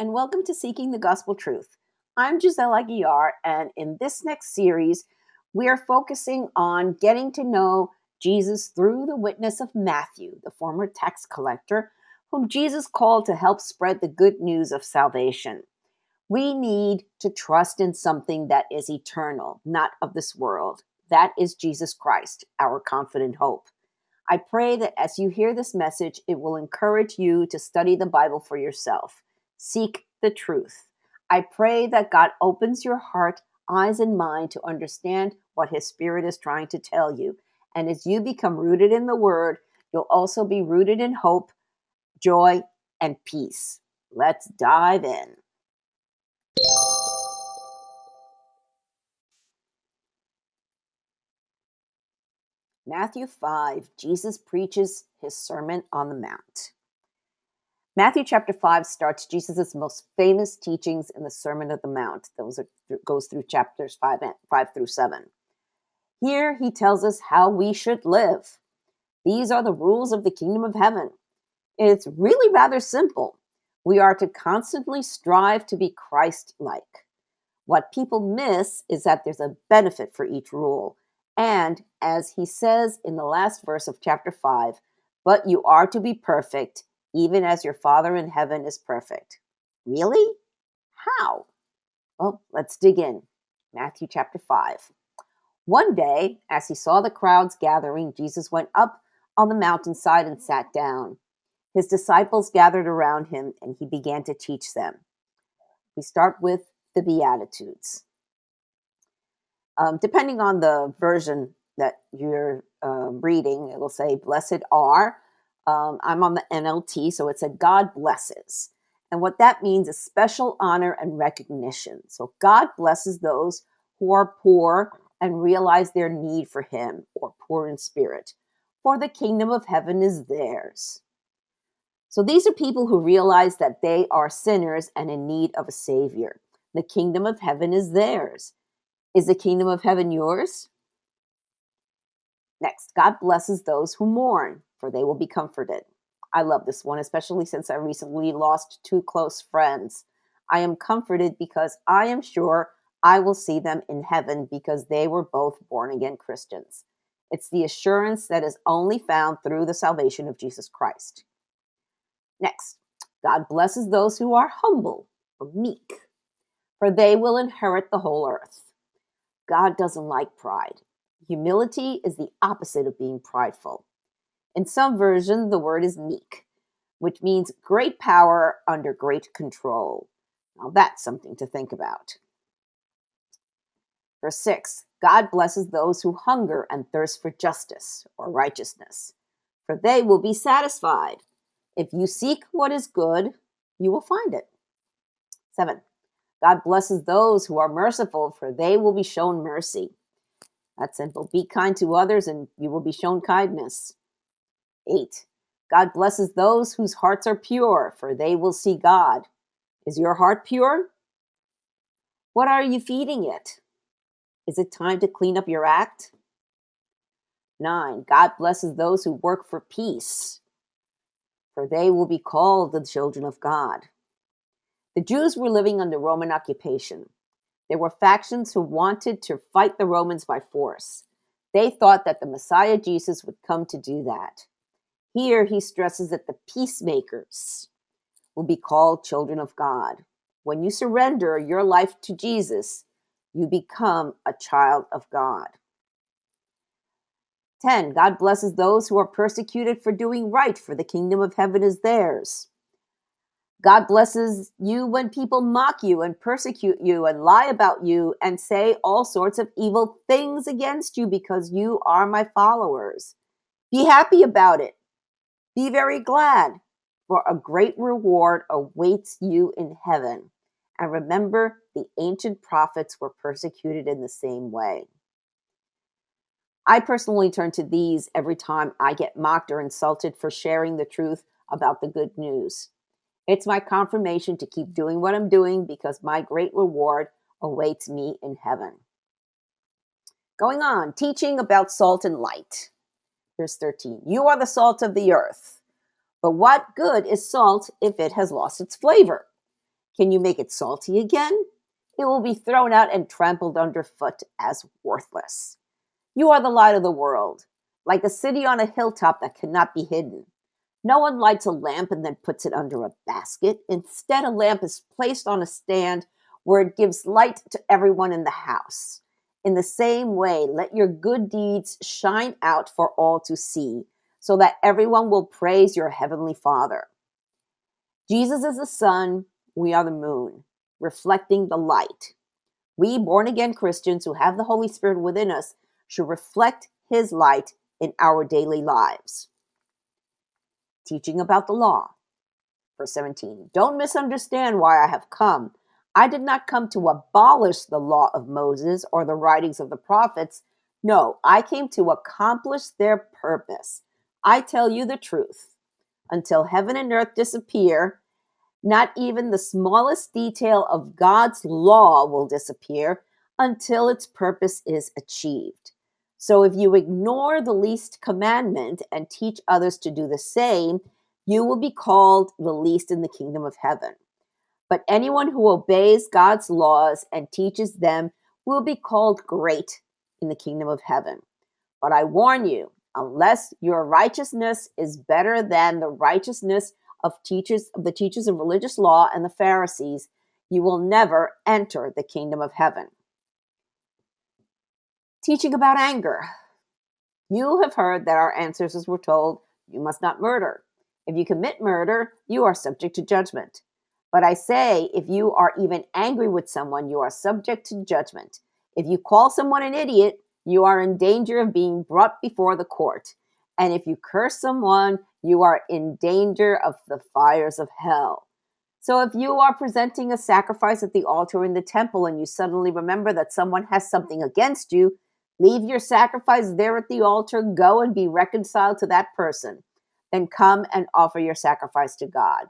and welcome to Seeking the Gospel Truth. I'm Giselle Aguiar, and in this next series, we are focusing on getting to know Jesus through the witness of Matthew, the former tax collector, whom Jesus called to help spread the good news of salvation. We need to trust in something that is eternal, not of this world. That is Jesus Christ, our confident hope. I pray that as you hear this message, it will encourage you to study the Bible for yourself. Seek the truth. I pray that God opens your heart, eyes, and mind to understand what His Spirit is trying to tell you. And as you become rooted in the Word, you'll also be rooted in hope, joy, and peace. Let's dive in. Matthew 5, Jesus preaches his Sermon on the Mount. Matthew chapter 5 starts Jesus' most famous teachings in the Sermon of the Mount. Those are, goes through chapters 5, and, 5 through 7. Here he tells us how we should live. These are the rules of the kingdom of heaven. It's really rather simple. We are to constantly strive to be Christ like. What people miss is that there's a benefit for each rule. And as he says in the last verse of chapter 5, but you are to be perfect, even as your Father in heaven is perfect. Really? How? Well, let's dig in. Matthew chapter 5. One day, as he saw the crowds gathering, Jesus went up on the mountainside and sat down. His disciples gathered around him, and he began to teach them. We start with the Beatitudes. Um, depending on the version that you're uh, reading, it will say, Blessed are. Um, I'm on the NLT, so it said, God blesses. And what that means is special honor and recognition. So God blesses those who are poor and realize their need for Him or poor in spirit, for the kingdom of heaven is theirs. So these are people who realize that they are sinners and in need of a Savior. The kingdom of heaven is theirs. Is the kingdom of heaven yours? Next, God blesses those who mourn, for they will be comforted. I love this one, especially since I recently lost two close friends. I am comforted because I am sure I will see them in heaven because they were both born again Christians. It's the assurance that is only found through the salvation of Jesus Christ. Next, God blesses those who are humble or meek, for they will inherit the whole earth. God doesn't like pride. Humility is the opposite of being prideful. In some versions, the word is meek, which means great power under great control. Now that's something to think about. Verse 6 God blesses those who hunger and thirst for justice or righteousness, for they will be satisfied. If you seek what is good, you will find it. Seven, God blesses those who are merciful, for they will be shown mercy. That's simple. Be kind to others, and you will be shown kindness. Eight, God blesses those whose hearts are pure, for they will see God. Is your heart pure? What are you feeding it? Is it time to clean up your act? Nine, God blesses those who work for peace for they will be called the children of God. The Jews were living under Roman occupation. There were factions who wanted to fight the Romans by force. They thought that the Messiah Jesus would come to do that. Here he stresses that the peacemakers will be called children of God. When you surrender your life to Jesus, you become a child of God. 10. God blesses those who are persecuted for doing right, for the kingdom of heaven is theirs. God blesses you when people mock you and persecute you and lie about you and say all sorts of evil things against you because you are my followers. Be happy about it. Be very glad, for a great reward awaits you in heaven. And remember, the ancient prophets were persecuted in the same way. I personally turn to these every time I get mocked or insulted for sharing the truth about the good news. It's my confirmation to keep doing what I'm doing because my great reward awaits me in heaven. Going on, teaching about salt and light. Verse 13 You are the salt of the earth. But what good is salt if it has lost its flavor? Can you make it salty again? It will be thrown out and trampled underfoot as worthless. You are the light of the world, like a city on a hilltop that cannot be hidden. No one lights a lamp and then puts it under a basket. Instead, a lamp is placed on a stand where it gives light to everyone in the house. In the same way, let your good deeds shine out for all to see, so that everyone will praise your heavenly Father. Jesus is the sun, we are the moon, reflecting the light. We, born again Christians who have the Holy Spirit within us, should reflect his light in our daily lives. Teaching about the law. Verse 17 Don't misunderstand why I have come. I did not come to abolish the law of Moses or the writings of the prophets. No, I came to accomplish their purpose. I tell you the truth. Until heaven and earth disappear, not even the smallest detail of God's law will disappear until its purpose is achieved. So if you ignore the least commandment and teach others to do the same, you will be called the least in the kingdom of heaven. But anyone who obeys God's laws and teaches them will be called great in the kingdom of heaven. But I warn you, unless your righteousness is better than the righteousness of teachers of the teachers of religious law and the Pharisees, you will never enter the kingdom of heaven. Teaching about anger. You have heard that our ancestors were told, You must not murder. If you commit murder, you are subject to judgment. But I say, if you are even angry with someone, you are subject to judgment. If you call someone an idiot, you are in danger of being brought before the court. And if you curse someone, you are in danger of the fires of hell. So if you are presenting a sacrifice at the altar in the temple and you suddenly remember that someone has something against you, leave your sacrifice there at the altar, go and be reconciled to that person. Then come and offer your sacrifice to God.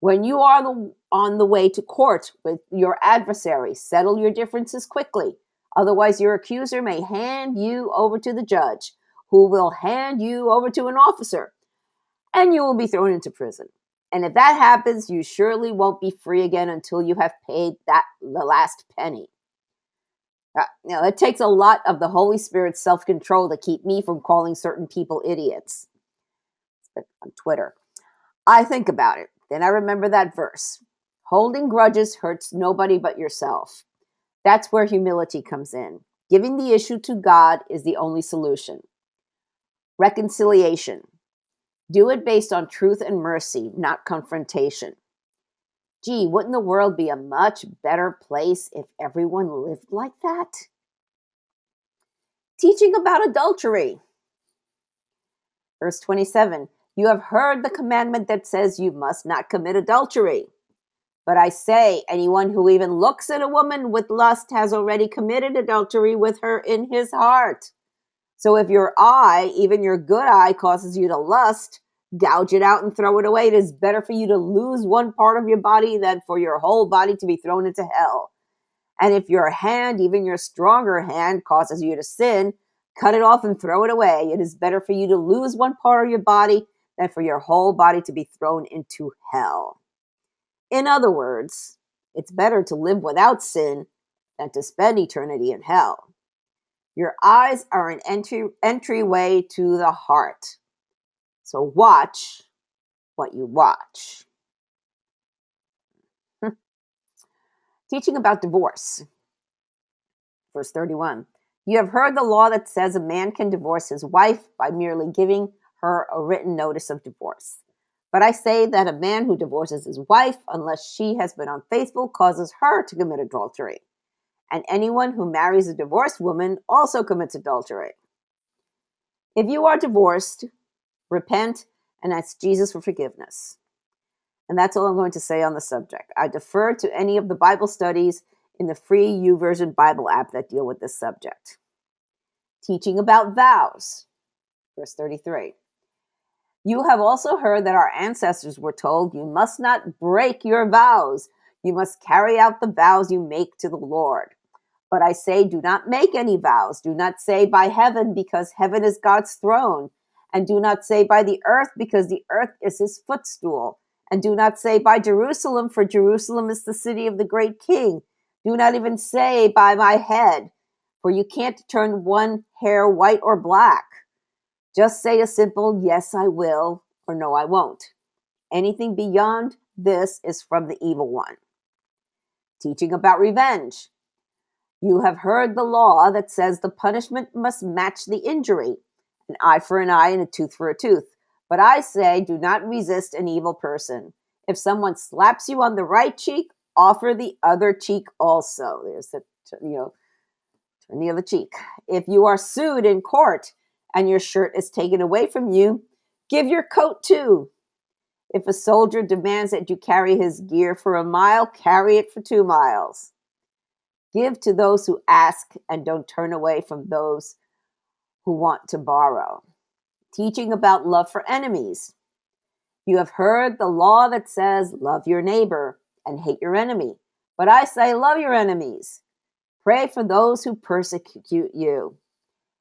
When you are the, on the way to court with your adversary, settle your differences quickly. Otherwise, your accuser may hand you over to the judge, who will hand you over to an officer, and you will be thrown into prison. And if that happens, you surely won't be free again until you have paid that the last penny. Uh, know, it takes a lot of the Holy Spirit's self control to keep me from calling certain people idiots. On Twitter, I think about it. Then I remember that verse Holding grudges hurts nobody but yourself. That's where humility comes in. Giving the issue to God is the only solution. Reconciliation. Do it based on truth and mercy, not confrontation. Gee, wouldn't the world be a much better place if everyone lived like that? Teaching about adultery. Verse 27 You have heard the commandment that says you must not commit adultery. But I say, anyone who even looks at a woman with lust has already committed adultery with her in his heart. So if your eye, even your good eye, causes you to lust, gouge it out and throw it away. It is better for you to lose one part of your body than for your whole body to be thrown into hell. And if your hand, even your stronger hand, causes you to sin, cut it off and throw it away. It is better for you to lose one part of your body than for your whole body to be thrown into hell. In other words, it's better to live without sin than to spend eternity in hell. Your eyes are an entry entryway to the heart. So watch what you watch. Teaching about divorce. Verse 31. You have heard the law that says a man can divorce his wife by merely giving her a written notice of divorce. But I say that a man who divorces his wife, unless she has been unfaithful, causes her to commit adultery and anyone who marries a divorced woman also commits adultery. If you are divorced, repent and ask Jesus for forgiveness. And that's all I'm going to say on the subject. I defer to any of the Bible studies in the free YouVersion Bible app that deal with this subject. Teaching about vows, verse 33. You have also heard that our ancestors were told, You must not break your vows. You must carry out the vows you make to the Lord. But I say, do not make any vows. Do not say by heaven, because heaven is God's throne. And do not say by the earth, because the earth is his footstool. And do not say by Jerusalem, for Jerusalem is the city of the great king. Do not even say by my head, for you can't turn one hair white or black. Just say a simple yes, I will, or no, I won't. Anything beyond this is from the evil one. Teaching about revenge. You have heard the law that says the punishment must match the injury an eye for an eye and a tooth for a tooth. But I say, do not resist an evil person. If someone slaps you on the right cheek, offer the other cheek also. There's the, you know, turn the other cheek. If you are sued in court and your shirt is taken away from you, give your coat too. If a soldier demands that you carry his gear for a mile, carry it for two miles. Give to those who ask and don't turn away from those who want to borrow. Teaching about love for enemies. You have heard the law that says, Love your neighbor and hate your enemy. But I say, Love your enemies. Pray for those who persecute you.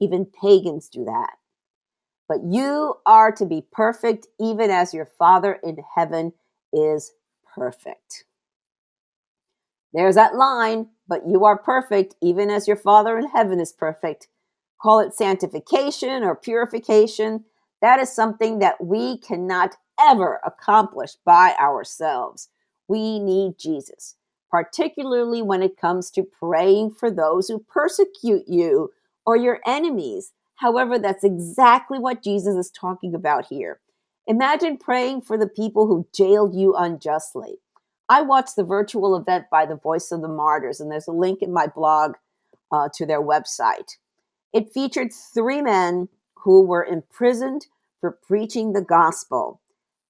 Even pagans do that. But you are to be perfect, even as your Father in heaven is perfect. There's that line, but you are perfect, even as your Father in heaven is perfect. Call it sanctification or purification. That is something that we cannot ever accomplish by ourselves. We need Jesus, particularly when it comes to praying for those who persecute you or your enemies. However, that's exactly what Jesus is talking about here. Imagine praying for the people who jailed you unjustly. I watched the virtual event by the Voice of the Martyrs, and there's a link in my blog uh, to their website. It featured three men who were imprisoned for preaching the gospel.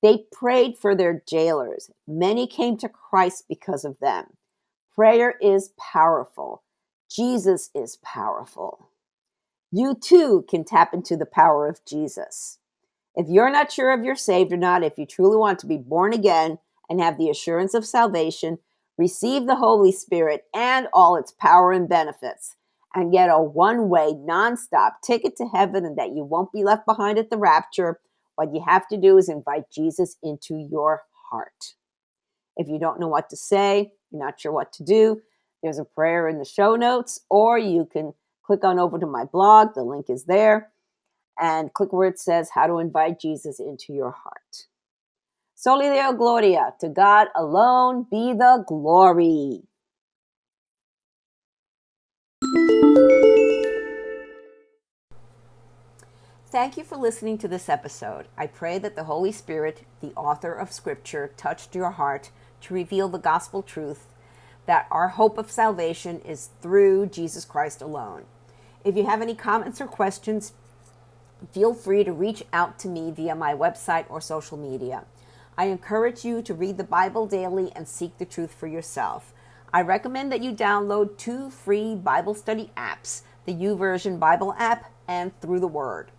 They prayed for their jailers. Many came to Christ because of them. Prayer is powerful. Jesus is powerful you too can tap into the power of Jesus. If you're not sure if you're saved or not, if you truly want to be born again and have the assurance of salvation, receive the Holy Spirit and all its power and benefits, and get a one way, non-stop ticket to heaven and that you won't be left behind at the rapture, what you have to do is invite Jesus into your heart. If you don't know what to say, you're not sure what to do, there's a prayer in the show notes, or you can click on over to my blog. The link is there. And click where it says how to invite Jesus into your heart. Soli Deo Gloria. To God alone be the glory. Thank you for listening to this episode. I pray that the Holy Spirit, the author of Scripture, touched your heart to reveal the gospel truth that our hope of salvation is through Jesus Christ alone. If you have any comments or questions, feel free to reach out to me via my website or social media. I encourage you to read the Bible daily and seek the truth for yourself. I recommend that you download two free Bible study apps the YouVersion Bible app and Through the Word.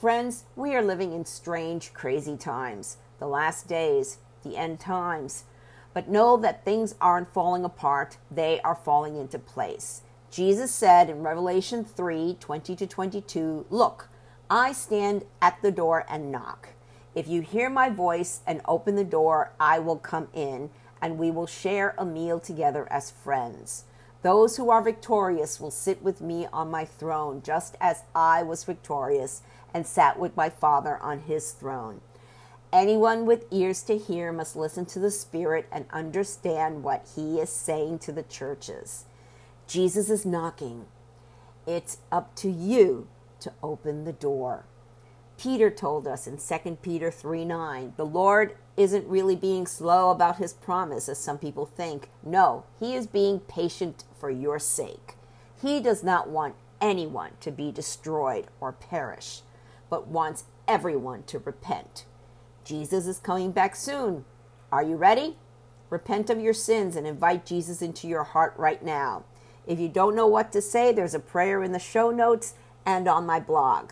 Friends, we are living in strange, crazy times, the last days, the end times. But know that things aren't falling apart, they are falling into place. Jesus said in Revelation 3 20 to 22, Look, I stand at the door and knock. If you hear my voice and open the door, I will come in, and we will share a meal together as friends. Those who are victorious will sit with me on my throne, just as I was victorious and sat with my Father on his throne. Anyone with ears to hear must listen to the Spirit and understand what he is saying to the churches. Jesus is knocking. It's up to you to open the door. Peter told us in 2 Peter 3 9, the Lord isn't really being slow about his promise, as some people think. No, he is being patient for your sake. He does not want anyone to be destroyed or perish, but wants everyone to repent. Jesus is coming back soon. Are you ready? Repent of your sins and invite Jesus into your heart right now. If you don't know what to say, there's a prayer in the show notes and on my blog.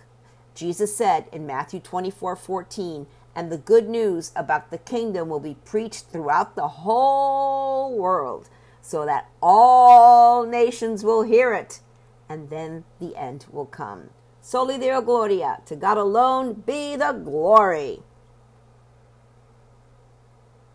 Jesus said in Matthew 24 14, and the good news about the kingdom will be preached throughout the whole world so that all nations will hear it, and then the end will come. Soli Deo Gloria, to God alone be the glory.